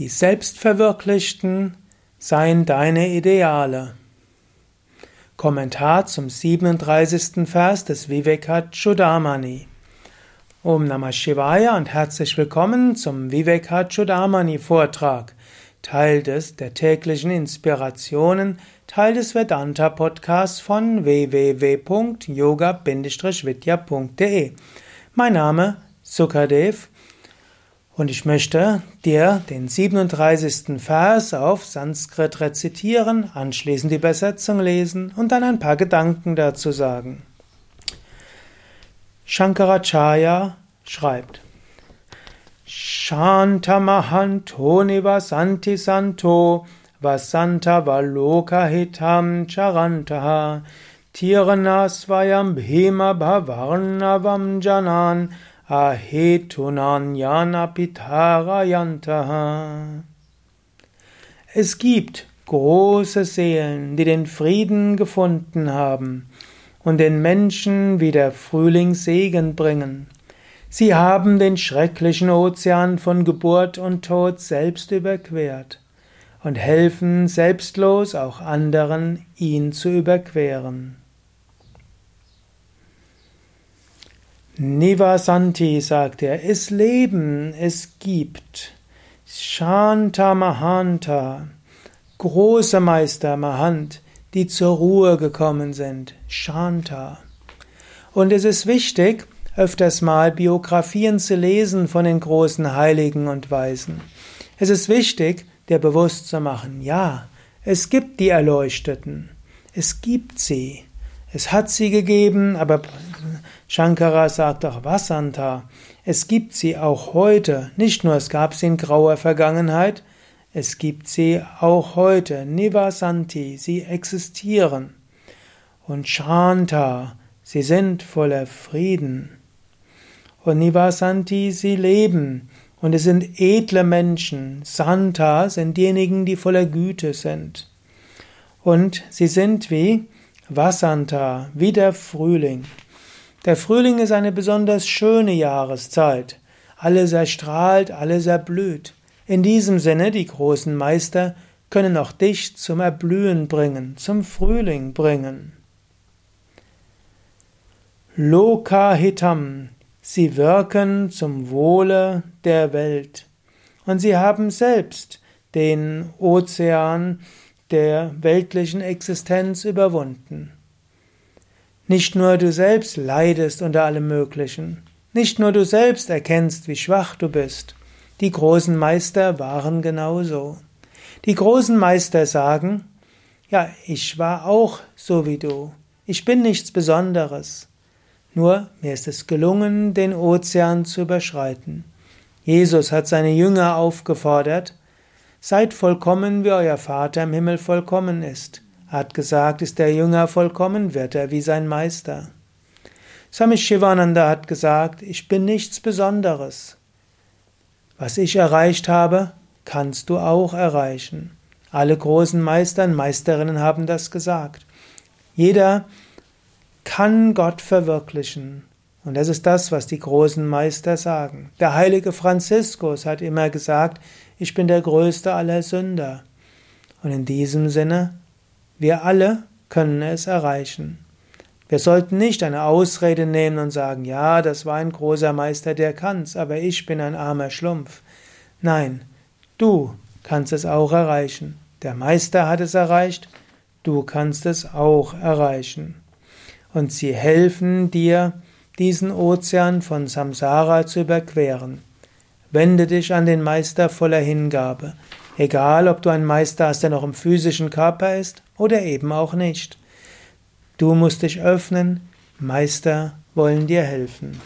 Die Selbstverwirklichten seien deine Ideale. Kommentar zum 37. Vers des Vivekachudamani. Om Namah Shivaya und herzlich willkommen zum Vivekachudamani Vortrag, Teil des der täglichen Inspirationen, Teil des Vedanta Podcasts von www.yoga-vidya.de. Mein Name Sukadev und ich möchte dir den 37. Vers auf Sanskrit rezitieren, anschließend die Übersetzung lesen und dann ein paar Gedanken dazu sagen. Shankaracharya schreibt Shantamahanto nivasanti santo vasanta valokahitam charantaha tiranasvayam bhima bhavarnavam janan Ahetunanyana Es gibt große Seelen, die den Frieden gefunden haben und den Menschen wieder Frühlingssegen bringen. Sie haben den schrecklichen Ozean von Geburt und Tod selbst überquert und helfen selbstlos auch anderen, ihn zu überqueren. Nivasanti, sagt er, es Leben, es gibt. Shanta Mahanta, große Meister Mahant, die zur Ruhe gekommen sind. Shanta. Und es ist wichtig, öfters mal Biografien zu lesen von den großen Heiligen und Weisen. Es ist wichtig, dir bewusst zu machen, ja, es gibt die Erleuchteten. Es gibt sie. Es hat sie gegeben, aber Shankara sagt auch Vasanta. Es gibt sie auch heute. Nicht nur es gab sie in grauer Vergangenheit, es gibt sie auch heute. Nivasanti, sie existieren. Und Shanta, sie sind voller Frieden. Und Nivasanti, sie leben. Und es sind edle Menschen. Santa sind diejenigen, die voller Güte sind. Und sie sind wie Vasanta, wie der Frühling. Der Frühling ist eine besonders schöne Jahreszeit. Alles erstrahlt, alles erblüht. In diesem Sinne, die großen Meister können auch dich zum Erblühen bringen, zum Frühling bringen. Lokahitam, sie wirken zum Wohle der Welt. Und sie haben selbst den Ozean der weltlichen Existenz überwunden. Nicht nur du selbst leidest unter allem Möglichen, nicht nur du selbst erkennst, wie schwach du bist. Die großen Meister waren genauso. Die großen Meister sagen, ja, ich war auch so wie du. Ich bin nichts Besonderes. Nur mir ist es gelungen, den Ozean zu überschreiten. Jesus hat seine Jünger aufgefordert, Seid vollkommen, wie euer Vater im Himmel vollkommen ist. Hat gesagt, ist der Jünger vollkommen, wird er wie sein Meister. Swami Shivananda hat gesagt, ich bin nichts Besonderes. Was ich erreicht habe, kannst du auch erreichen. Alle großen Meister und Meisterinnen haben das gesagt. Jeder kann Gott verwirklichen. Und das ist das, was die großen Meister sagen. Der heilige Franziskus hat immer gesagt, ich bin der größte aller Sünder. Und in diesem Sinne, wir alle können es erreichen. Wir sollten nicht eine Ausrede nehmen und sagen, ja, das war ein großer Meister, der kann's, aber ich bin ein armer Schlumpf. Nein, du kannst es auch erreichen. Der Meister hat es erreicht, du kannst es auch erreichen. Und sie helfen dir, diesen Ozean von Samsara zu überqueren. Wende dich an den Meister voller Hingabe, egal ob du einen Meister hast, der noch im physischen Körper ist oder eben auch nicht. Du musst dich öffnen, Meister wollen dir helfen.